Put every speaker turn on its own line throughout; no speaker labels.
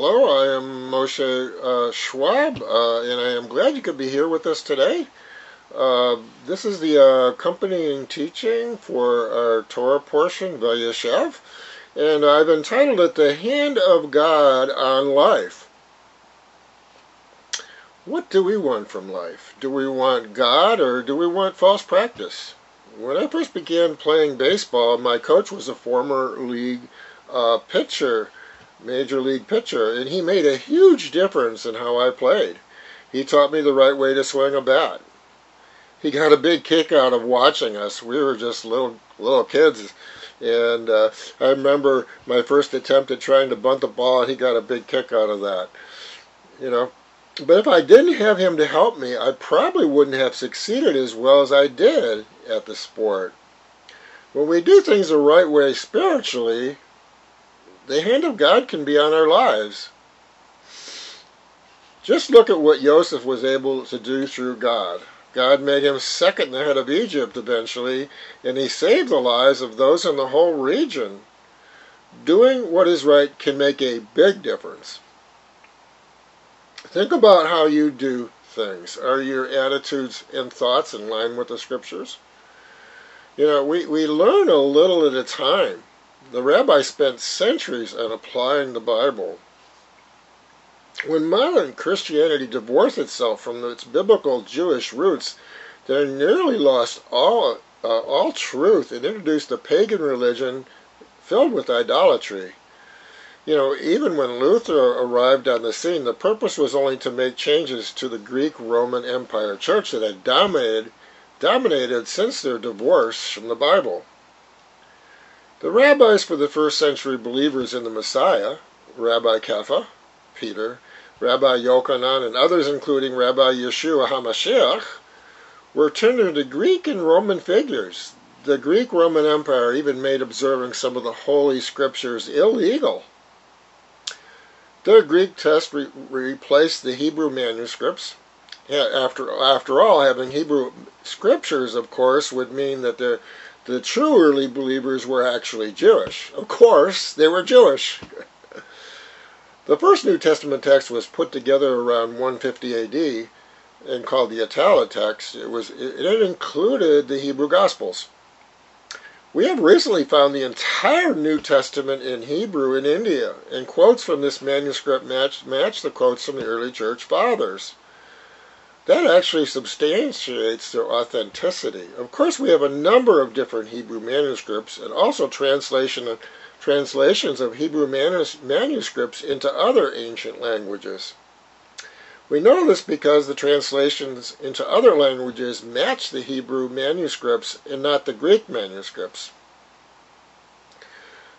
Hello, I am Moshe uh, Schwab, uh, and I am glad you could be here with us today. Uh, this is the uh, accompanying teaching for our Torah portion, Vayeshev, and I've entitled it The Hand of God on Life. What do we want from life? Do we want God or do we want false practice? When I first began playing baseball, my coach was a former league uh, pitcher major league pitcher, and he made a huge difference in how I played. He taught me the right way to swing a bat. He got a big kick out of watching us. We were just little little kids, and uh, I remember my first attempt at trying to bunt the ball, and he got a big kick out of that. You know, but if I didn't have him to help me, I probably wouldn't have succeeded as well as I did at the sport. When we do things the right way spiritually, the hand of God can be on our lives. Just look at what Joseph was able to do through God. God made him second in the head of Egypt eventually, and he saved the lives of those in the whole region. Doing what is right can make a big difference. Think about how you do things. Are your attitudes and thoughts in line with the scriptures? You know, we, we learn a little at a time. The rabbi spent centuries on applying the Bible. When modern Christianity divorced itself from its biblical Jewish roots, they nearly lost all, uh, all truth and introduced a pagan religion filled with idolatry. You know, even when Luther arrived on the scene, the purpose was only to make changes to the Greek Roman Empire church that had dominated, dominated since their divorce from the Bible. The rabbis for the first century believers in the Messiah, Rabbi Kepha, Peter, Rabbi Yochanan, and others including Rabbi Yeshua HaMashiach, were turned into Greek and Roman figures. The Greek Roman Empire even made observing some of the Holy Scriptures illegal. Their Greek text re- replaced the Hebrew manuscripts. After, after all, having Hebrew scriptures, of course, would mean that the the true early believers were actually Jewish. Of course, they were Jewish. the first New Testament text was put together around 150 AD and called the Atala text. It was it included the Hebrew Gospels. We have recently found the entire New Testament in Hebrew in India, and quotes from this manuscript match, match the quotes from the early church fathers that actually substantiates their authenticity. Of course, we have a number of different Hebrew manuscripts and also translation translations of Hebrew manus, manuscripts into other ancient languages. We know this because the translations into other languages match the Hebrew manuscripts and not the Greek manuscripts.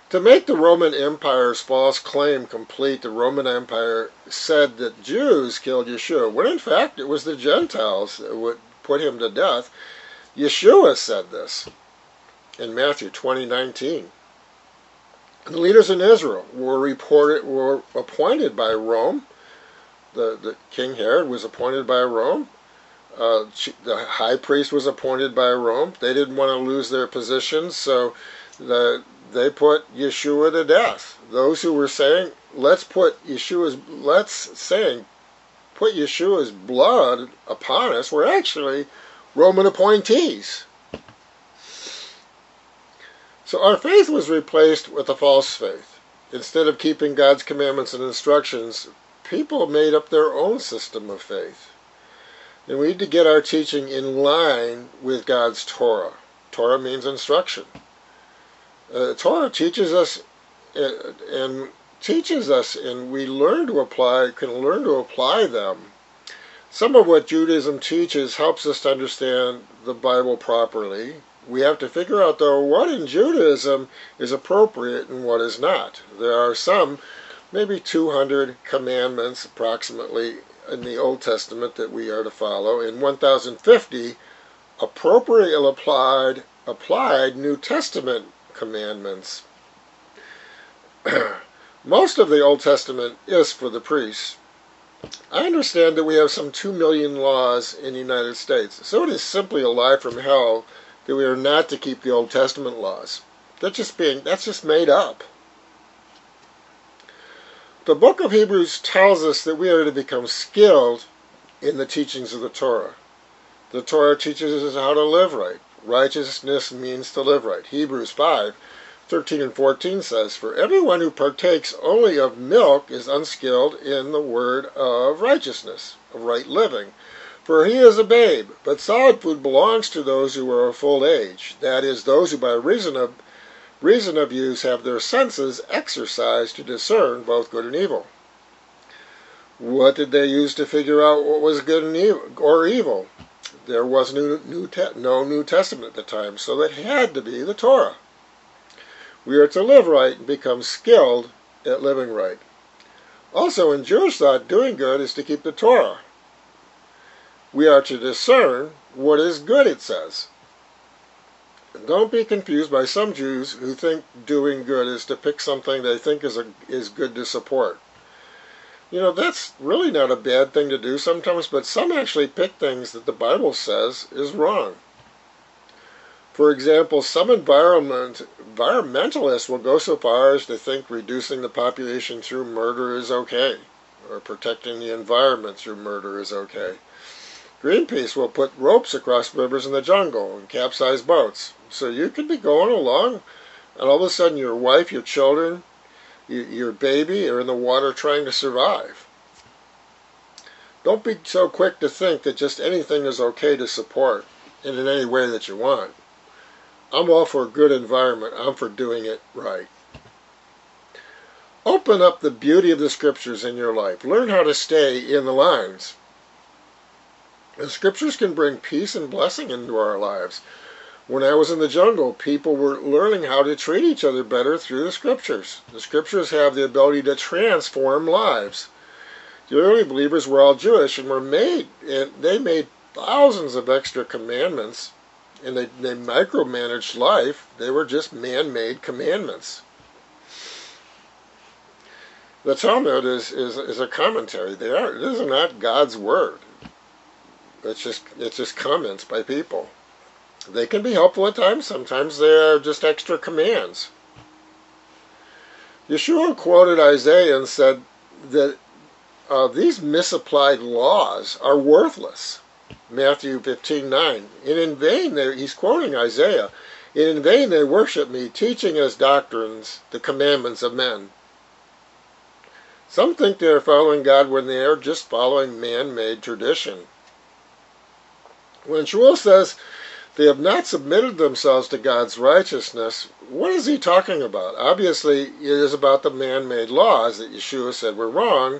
To make the Roman Empire's false claim complete, the Roman Empire said that Jews killed Yeshua, when in fact it was the Gentiles that would put him to death. Yeshua said this in Matthew 20:19. The leaders in Israel were reported were appointed by Rome. The, the King Herod was appointed by Rome. Uh, the high priest was appointed by Rome. They didn't want to lose their positions, so the they put Yeshua to death. Those who were saying, let's put Yeshua's, let's saying, put Yeshua's blood upon us were actually Roman appointees. So our faith was replaced with a false faith. Instead of keeping God's commandments and instructions, people made up their own system of faith. And we need to get our teaching in line with God's Torah. Torah means instruction. Uh, Torah teaches us uh, and teaches us, and we learn to apply, can learn to apply them. Some of what Judaism teaches helps us to understand the Bible properly. We have to figure out, though, what in Judaism is appropriate and what is not. There are some, maybe 200 commandments approximately in the Old Testament that we are to follow, and 1,050 appropriately applied, applied New Testament commandments. Most of the Old Testament is for the priests. I understand that we have some 2 million laws in the United States, so it is simply a lie from hell that we are not to keep the Old Testament laws. That's just being that's just made up. the book of Hebrews tells us that we are to become skilled in the teachings of the Torah. The Torah teaches us how to live right. Righteousness means to live right. Hebrews 5 13 and 14 says, For everyone who partakes only of milk is unskilled in the word of righteousness, of right living. For he is a babe, but solid food belongs to those who are of full age, that is, those who by reason of reason of use have their senses exercised to discern both good and evil. What did they use to figure out what was good and evil, or evil? There was new, new no New Testament at the time, so it had to be the Torah. We are to live right and become skilled at living right. Also, in Jewish thought, doing good is to keep the Torah. We are to discern what is good, it says. Don't be confused by some Jews who think doing good is to pick something they think is, a, is good to support. You know, that's really not a bad thing to do sometimes, but some actually pick things that the Bible says is wrong. For example, some environment, environmentalists will go so far as to think reducing the population through murder is okay, or protecting the environment through murder is okay. Greenpeace will put ropes across rivers in the jungle and capsize boats. So you could be going along, and all of a sudden your wife, your children, your baby are in the water trying to survive. Don't be so quick to think that just anything is okay to support and in any way that you want. I'm all for a good environment. I'm for doing it right. Open up the beauty of the scriptures in your life. Learn how to stay in the lines. The scriptures can bring peace and blessing into our lives. When I was in the jungle, people were learning how to treat each other better through the scriptures. The scriptures have the ability to transform lives. The early believers were all Jewish and were made, and they made thousands of extra commandments, and they, they micromanaged life. They were just man made commandments. The Talmud is, is, is a commentary. They are, this is not God's word. It's just it's just comments by people. They can be helpful at times. Sometimes they're just extra commands. Yeshua quoted Isaiah and said that uh, these misapplied laws are worthless. Matthew 15 9. And in vain, he's quoting Isaiah, and in vain they worship me, teaching as doctrines the commandments of men. Some think they are following God when they are just following man made tradition. When Shmuel says they have not submitted themselves to God's righteousness, what is he talking about? Obviously, it is about the man made laws that Yeshua said were wrong,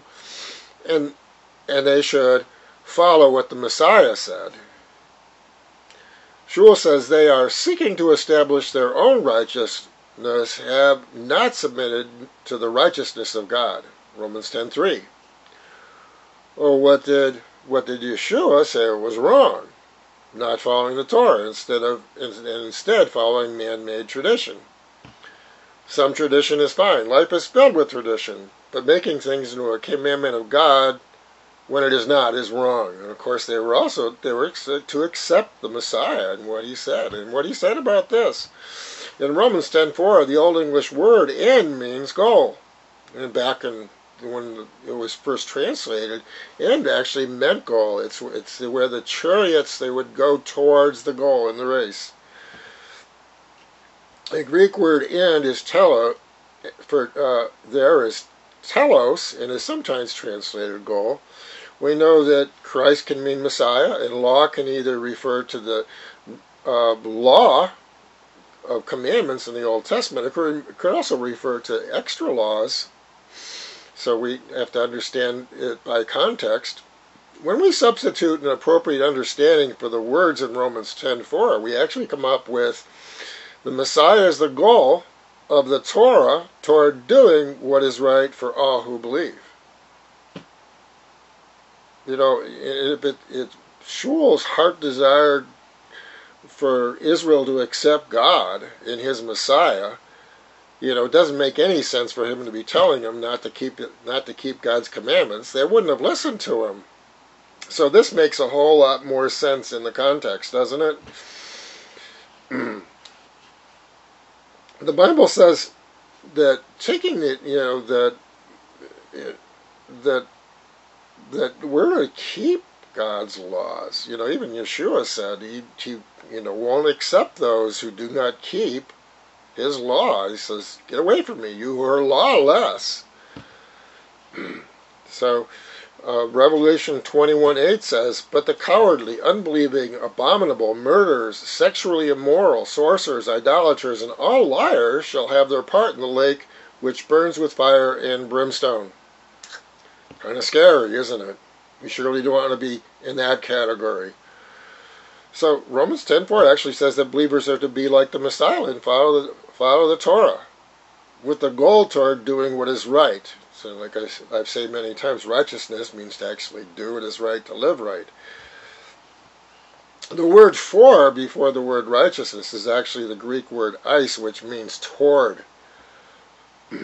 and, and they should follow what the Messiah said. Shmuel says they are seeking to establish their own righteousness, have not submitted to the righteousness of God. Romans 10:3. Or what did what did Yeshua say was wrong? Not following the Torah instead of and instead following man-made tradition. Some tradition is fine. Life is filled with tradition, but making things into a commandment of God when it is not is wrong. And of course, they were also they were to accept the Messiah and what he said and what he said about this. In Romans 10:4, the Old English word "end" means goal, and back in when it was first translated, and actually meant goal. It's it's where the chariots they would go towards the goal in the race. The Greek word "end" is telo, for uh, there is telos, and is sometimes translated goal. We know that Christ can mean Messiah, and law can either refer to the uh, law of commandments in the Old Testament. It could, it could also refer to extra laws so we have to understand it by context. When we substitute an appropriate understanding for the words in Romans 10:4, we actually come up with the Messiah is the goal of the Torah toward doing what is right for all who believe. You know, if it, it Shmuel's heart desired for Israel to accept God in his Messiah, you know, it doesn't make any sense for him to be telling them not to keep not to keep God's commandments. They wouldn't have listened to him. So this makes a whole lot more sense in the context, doesn't it? the Bible says that taking it, you know, that that that we're to keep God's laws. You know, even Yeshua said he, he you know won't accept those who do not keep his law. He says, "Get away from me, you are lawless." so uh, Revelation 21:8 says, But the cowardly, unbelieving, abominable, murderers, sexually immoral, sorcerers, idolaters, and all liars shall have their part in the lake which burns with fire and brimstone. Kind of scary, isn't it? We surely don't want to be in that category. So Romans 10:4 actually says that believers are to be like the Messiah and follow the, follow the Torah, with the goal toward doing what is right, so, like I, I've said many times, righteousness means to actually do what is right, to live right. The word for before the word righteousness is actually the Greek word eis, which means toward.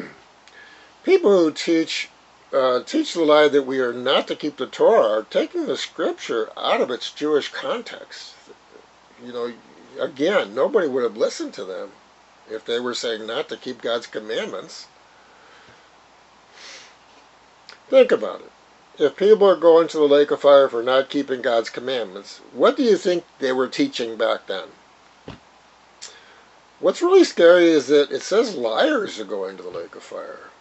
People who teach uh, teach the lie that we are not to keep the Torah are taking the scripture out of its Jewish context. You know, again, nobody would have listened to them if they were saying not to keep God's commandments. Think about it. If people are going to the lake of fire for not keeping God's commandments, what do you think they were teaching back then? What's really scary is that it says liars are going to the lake of fire.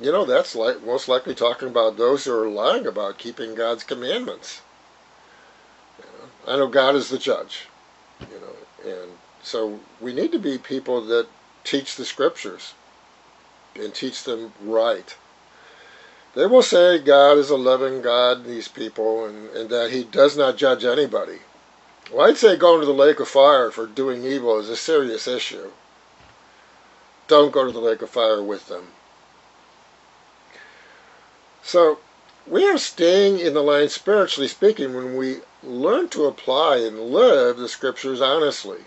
You know, that's like most likely talking about those who are lying about keeping God's commandments. You know, I know God is the judge, you know, and so we need to be people that teach the scriptures and teach them right. They will say God is a loving God, these people, and, and that He does not judge anybody. Well, I'd say going to the lake of fire for doing evil is a serious issue. Don't go to the lake of fire with them. So, we are staying in the line spiritually speaking when we learn to apply and live the scriptures honestly.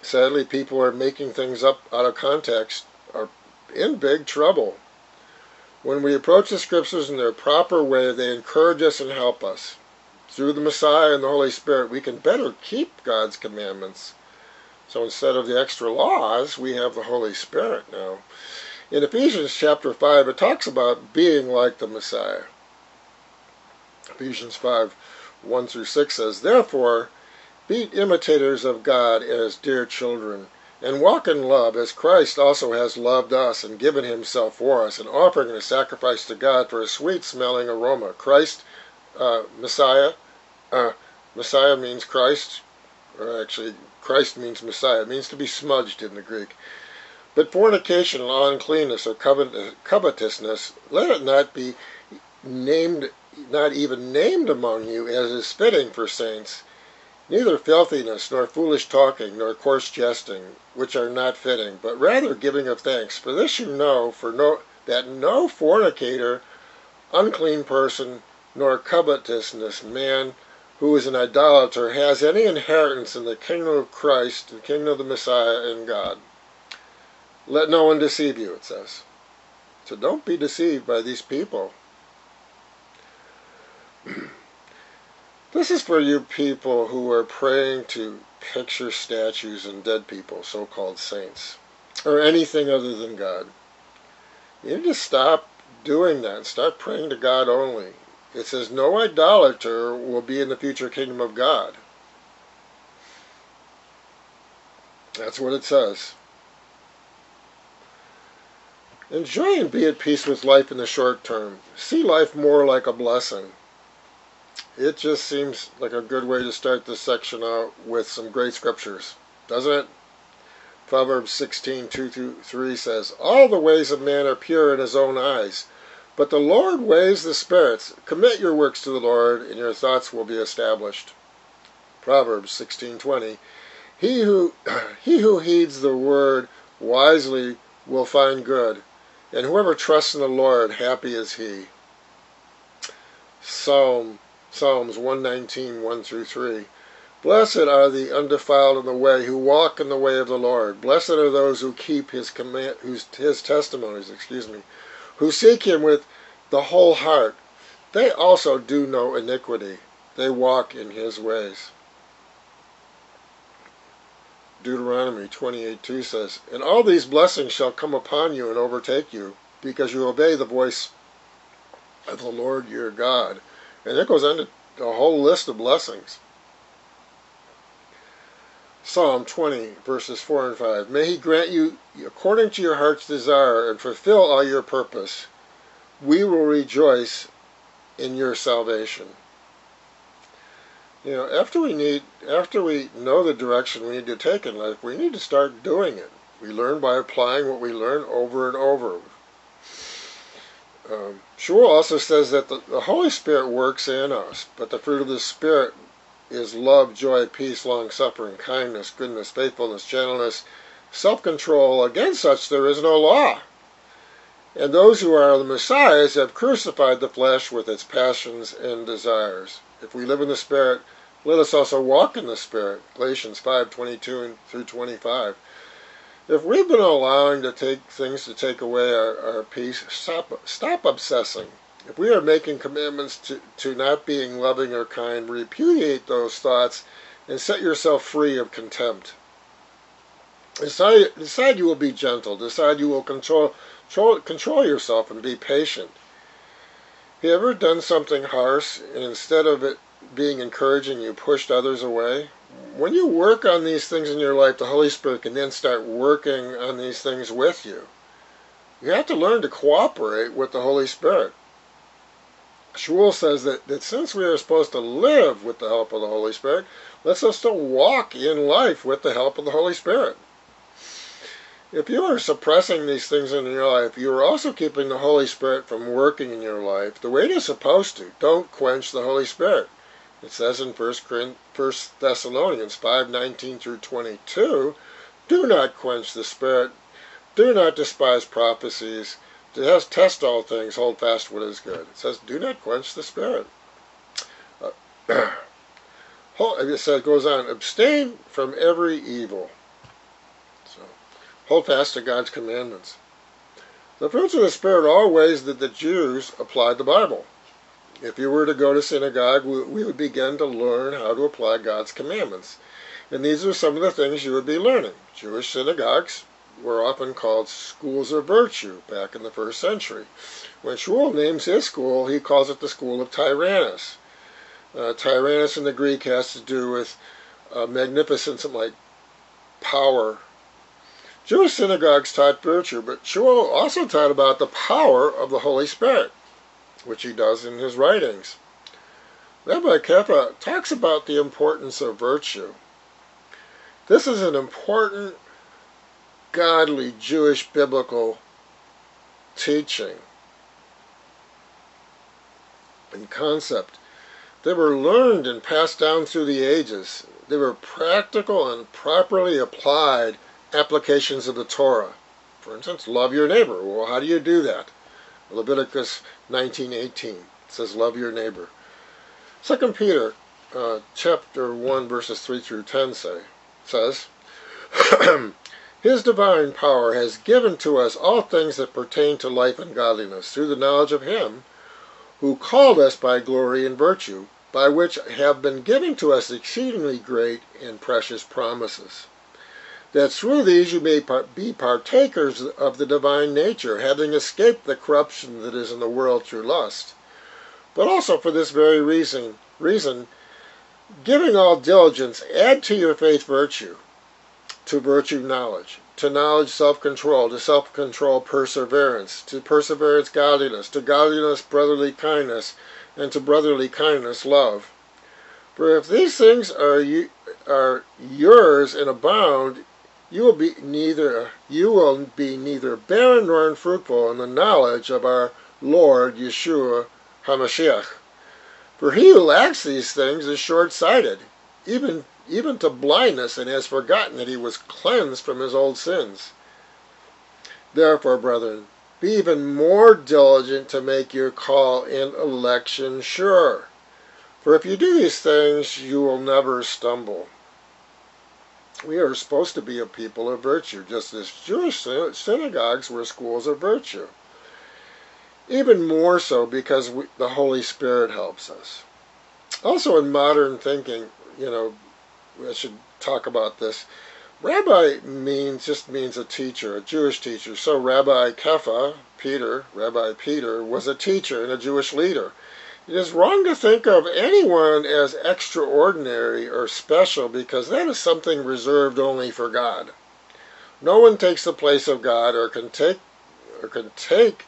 Sadly, people are making things up out of context, are in big trouble. When we approach the scriptures in their proper way, they encourage us and help us. Through the Messiah and the Holy Spirit, we can better keep God's commandments. So instead of the extra laws, we have the Holy Spirit now. In Ephesians chapter 5, it talks about being like the Messiah. Ephesians 5 1 through 6 says, Therefore, be imitators of God as dear children and walk in love as Christ also has loved us and given himself for us, an offering and a sacrifice to God for a sweet smelling aroma. Christ, uh, Messiah, uh, Messiah means Christ, or actually, Christ means Messiah. It means to be smudged in the Greek. But fornication and uncleanness or covetousness, let it not be named, not even named among you as is fitting for saints Neither filthiness, nor foolish talking, nor coarse jesting, which are not fitting, but rather giving of thanks. For this you know, for no, that no fornicator, unclean person, nor covetousness man who is an idolater has any inheritance in the kingdom of Christ, the kingdom of the Messiah and God. Let no one deceive you, it says. So don't be deceived by these people. This is for you people who are praying to picture statues and dead people, so called saints, or anything other than God. You need to stop doing that. And start praying to God only. It says, No idolater will be in the future kingdom of God. That's what it says. Enjoy and be at peace with life in the short term. See life more like a blessing it just seems like a good way to start this section out with some great scriptures, doesn't it? Proverbs 16, 2 through 3 says, All the ways of man are pure in his own eyes, but the Lord weighs the spirits. Commit your works to the Lord, and your thoughts will be established. Proverbs 16:20 He who he who heeds the word wisely will find good, and whoever trusts in the Lord, happy is he. Psalm Psalms 119, 1 through 3. Blessed are the undefiled in the way, who walk in the way of the Lord. Blessed are those who keep his command, whose, his testimonies, excuse me, who seek him with the whole heart. They also do no iniquity. They walk in his ways. Deuteronomy 28:2 says, And all these blessings shall come upon you and overtake you, because you obey the voice of the Lord your God. And it goes on to a whole list of blessings. Psalm 20, verses 4 and 5. May he grant you according to your heart's desire and fulfill all your purpose. We will rejoice in your salvation. You know, after we need, after we know the direction we need to take in life, we need to start doing it. We learn by applying what we learn over and over. Um, Shmuel also says that the, the Holy Spirit works in us, but the fruit of the Spirit is love, joy, peace, long suffering, kindness, goodness, faithfulness, gentleness, self control. Against such there is no law. And those who are the Messiahs have crucified the flesh with its passions and desires. If we live in the Spirit, let us also walk in the Spirit. Galatians 5 22 through 25. If we've been allowing to take things to take away our, our peace, stop, stop obsessing. If we are making commitments to, to not being loving or kind, repudiate those thoughts and set yourself free of contempt. Decide, decide you will be gentle. Decide you will control, control, control yourself and be patient. Have you ever done something harsh and instead of it being encouraging, you pushed others away? When you work on these things in your life, the Holy Spirit can then start working on these things with you. You have to learn to cooperate with the Holy Spirit. Shmuel says that, that since we are supposed to live with the help of the Holy Spirit, let's us to walk in life with the help of the Holy Spirit. If you are suppressing these things in your life, you are also keeping the Holy Spirit from working in your life the way it is supposed to. Don't quench the Holy Spirit. It says in 1 Thessalonians 5 19 through 22, Do not quench the Spirit, do not despise prophecies test all things, hold fast what is good. It says, do not quench the spirit. Uh, it says, goes on, abstain from every evil. So, hold fast to God's commandments. The fruits of the Spirit are ways that the Jews applied the Bible. If you were to go to synagogue, we would begin to learn how to apply God's commandments. And these are some of the things you would be learning. Jewish synagogues were often called schools of virtue back in the first century. When Shmuel names his school, he calls it the school of Tyrannus. Uh, Tyrannus in the Greek has to do with uh, magnificence and like power. Jewish synagogues taught virtue, but Shmuel also taught about the power of the Holy Spirit, which he does in his writings. Rabbi Kepha talks about the importance of virtue. This is an important godly Jewish biblical teaching and concept. They were learned and passed down through the ages. They were practical and properly applied applications of the Torah. For instance, love your neighbor. Well, how do you do that? Leviticus 19:18 says, "Love your neighbor." Second Peter, uh, chapter one, verses three through ten say says, His divine power has given to us all things that pertain to life and godliness through the knowledge of Him who called us by glory and virtue, by which have been given to us exceedingly great and precious promises. That through these you may be partakers of the divine nature, having escaped the corruption that is in the world through lust. But also for this very reason, reason, giving all diligence, add to your faith virtue to virtue knowledge, to knowledge self-control, to self-control perseverance, to perseverance godliness, to godliness brotherly kindness, and to brotherly kindness love. For if these things are you, are yours and abound, you will be neither you will be neither barren nor unfruitful in the knowledge of our Lord Yeshua HaMashiach. For he who lacks these things is short-sighted, even even to blindness, and has forgotten that he was cleansed from his old sins. Therefore, brethren, be even more diligent to make your call and election sure. For if you do these things, you will never stumble. We are supposed to be a people of virtue, just as Jewish synagogues were schools of virtue. Even more so because we, the Holy Spirit helps us. Also, in modern thinking, you know, I should talk about this. Rabbi means just means a teacher, a Jewish teacher. So Rabbi Kepha, Peter, Rabbi Peter, was a teacher and a Jewish leader. It is wrong to think of anyone as extraordinary or special because that is something reserved only for God. No one takes the place of God or can take or can take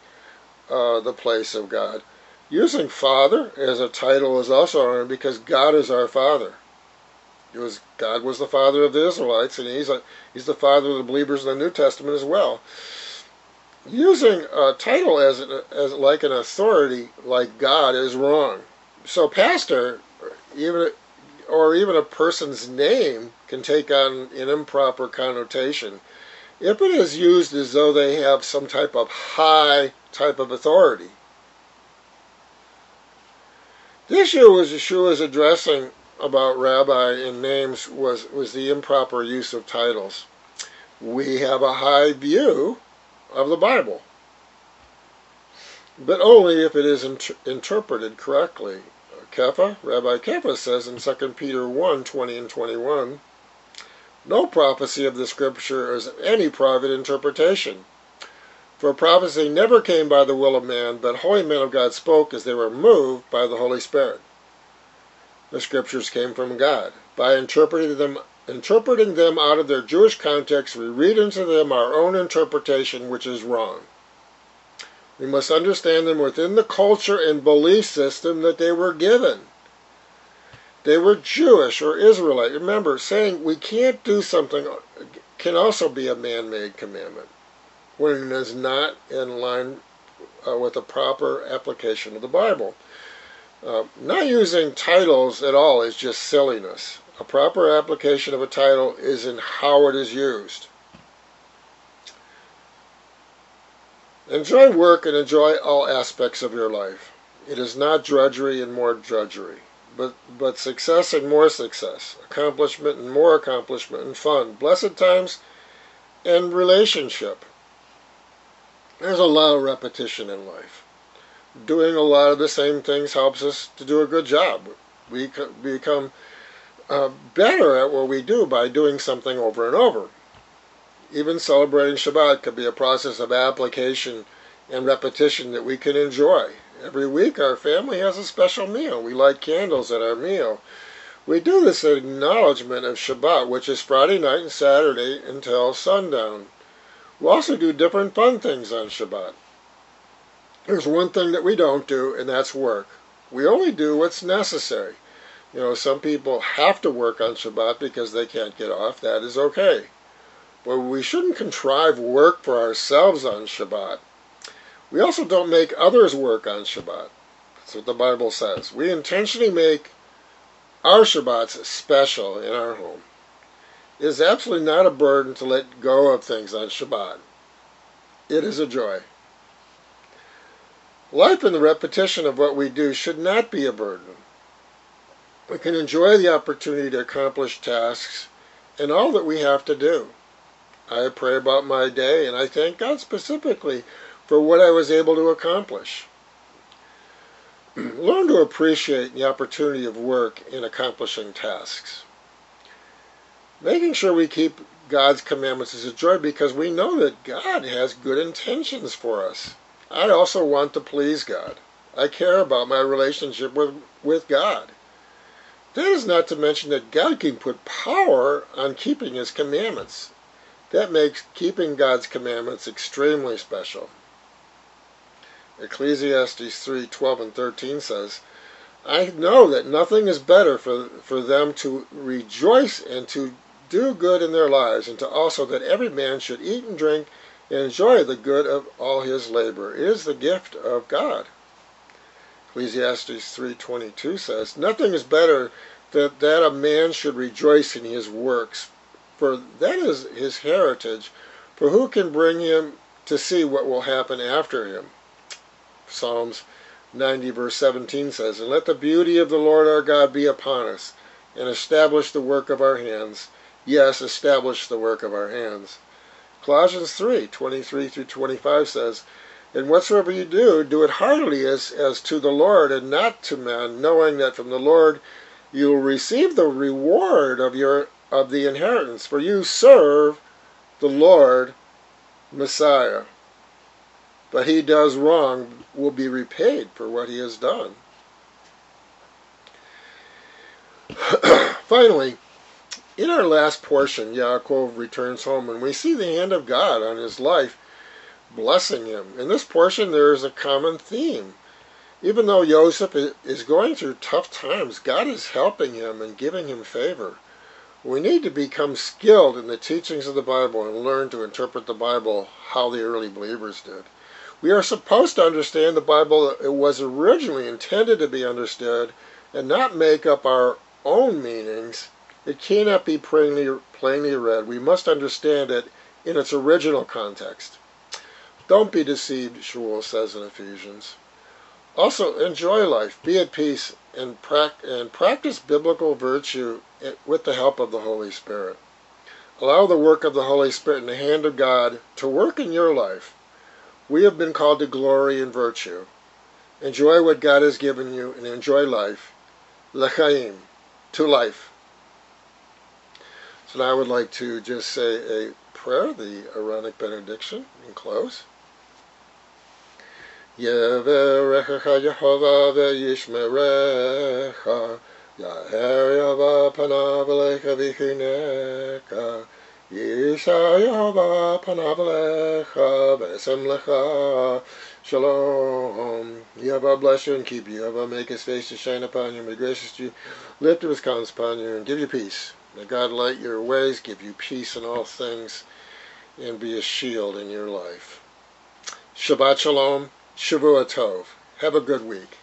uh, the place of God. Using Father as a title is also honored because God is our Father. It was God was the Father of the Israelites, and He's a, He's the Father of the believers in the New Testament as well using a title as as like an authority like God is wrong. So pastor, even or even a person's name can take on an improper connotation if it is used as though they have some type of high type of authority. The issue was Yeshua was addressing about rabbi in names was, was the improper use of titles. We have a high view of the Bible, but only if it is inter- interpreted correctly. Kepha, Rabbi Kepha says in 2 Peter 1 20 and 21, No prophecy of the Scripture is any private interpretation. For prophecy never came by the will of man, but holy men of God spoke as they were moved by the Holy Spirit. The Scriptures came from God. By interpreting them interpreting them out of their Jewish context, we read into them our own interpretation, which is wrong. We must understand them within the culture and belief system that they were given. They were Jewish or Israelite. Remember, saying we can't do something can also be a man made commandment when it is not in line uh, with the proper application of the Bible. Uh, not using titles at all is just silliness. A proper application of a title is in how it is used. Enjoy work and enjoy all aspects of your life. It is not drudgery and more drudgery, but, but success and more success, accomplishment and more accomplishment, and fun, blessed times, and relationship. There's a lot of repetition in life. Doing a lot of the same things helps us to do a good job. We become uh, better at what we do by doing something over and over. Even celebrating Shabbat could be a process of application and repetition that we can enjoy. Every week, our family has a special meal. We light candles at our meal. We do this acknowledgement of Shabbat, which is Friday night and Saturday until sundown. We also do different fun things on Shabbat. There's one thing that we don't do, and that's work. We only do what's necessary. You know, some people have to work on Shabbat because they can't get off. That is okay. But we shouldn't contrive work for ourselves on Shabbat. We also don't make others work on Shabbat. That's what the Bible says. We intentionally make our Shabbats special in our home. It is absolutely not a burden to let go of things on Shabbat. It is a joy. Life and the repetition of what we do should not be a burden. We can enjoy the opportunity to accomplish tasks and all that we have to do. I pray about my day and I thank God specifically for what I was able to accomplish. Learn to appreciate the opportunity of work in accomplishing tasks. Making sure we keep God's commandments is a joy because we know that God has good intentions for us. I also want to please God. I care about my relationship with, with God. That is not to mention that God can put power on keeping His commandments. That makes keeping God's commandments extremely special. Ecclesiastes 3 12 and 13 says, I know that nothing is better for, for them to rejoice and to do good in their lives, and to also that every man should eat and drink and enjoy the good of all his labor. It is the gift of God. Ecclesiastes 3.22 says, Nothing is better than that a man should rejoice in his works, for that is his heritage. For who can bring him to see what will happen after him? Psalms 90 verse 17 says, And let the beauty of the Lord our God be upon us, and establish the work of our hands. Yes, establish the work of our hands. Colossians 3:23 through 25 says, and whatsoever you do, do it heartily as, as to the Lord and not to men, knowing that from the Lord you will receive the reward of your of the inheritance, for you serve the Lord Messiah. But he does wrong will be repaid for what he has done. Finally, in our last portion, Yaakov returns home and we see the hand of God on his life blessing him. In this portion, there is a common theme. Even though Joseph is going through tough times, God is helping him and giving him favor. We need to become skilled in the teachings of the Bible and learn to interpret the Bible how the early believers did. We are supposed to understand the Bible it was originally intended to be understood and not make up our own meanings it cannot be plainly, plainly read. We must understand it in its original context. Don't be deceived, Shaul says in Ephesians. Also, enjoy life, be at peace, and, pra- and practice biblical virtue with the help of the Holy Spirit. Allow the work of the Holy Spirit in the hand of God to work in your life. We have been called to glory and virtue. Enjoy what God has given you and enjoy life. L'chaim, to life. So now I would like to just say a prayer, the Aaronic benediction, and close. Yeverechecha Yehovah ve'yishmerecha Yaher Yava panav alecha v'chineka Yisha Yava panav alecha v'esem lecha Shalom. Yahweh bless you and keep you. Yahweh make his face to shine upon you and be gracious to you. Lift up his countenance upon you and give you peace. May God light your ways, give you peace in all things, and be a shield in your life. Shabbat Shalom, Shavua Tov. Have a good week.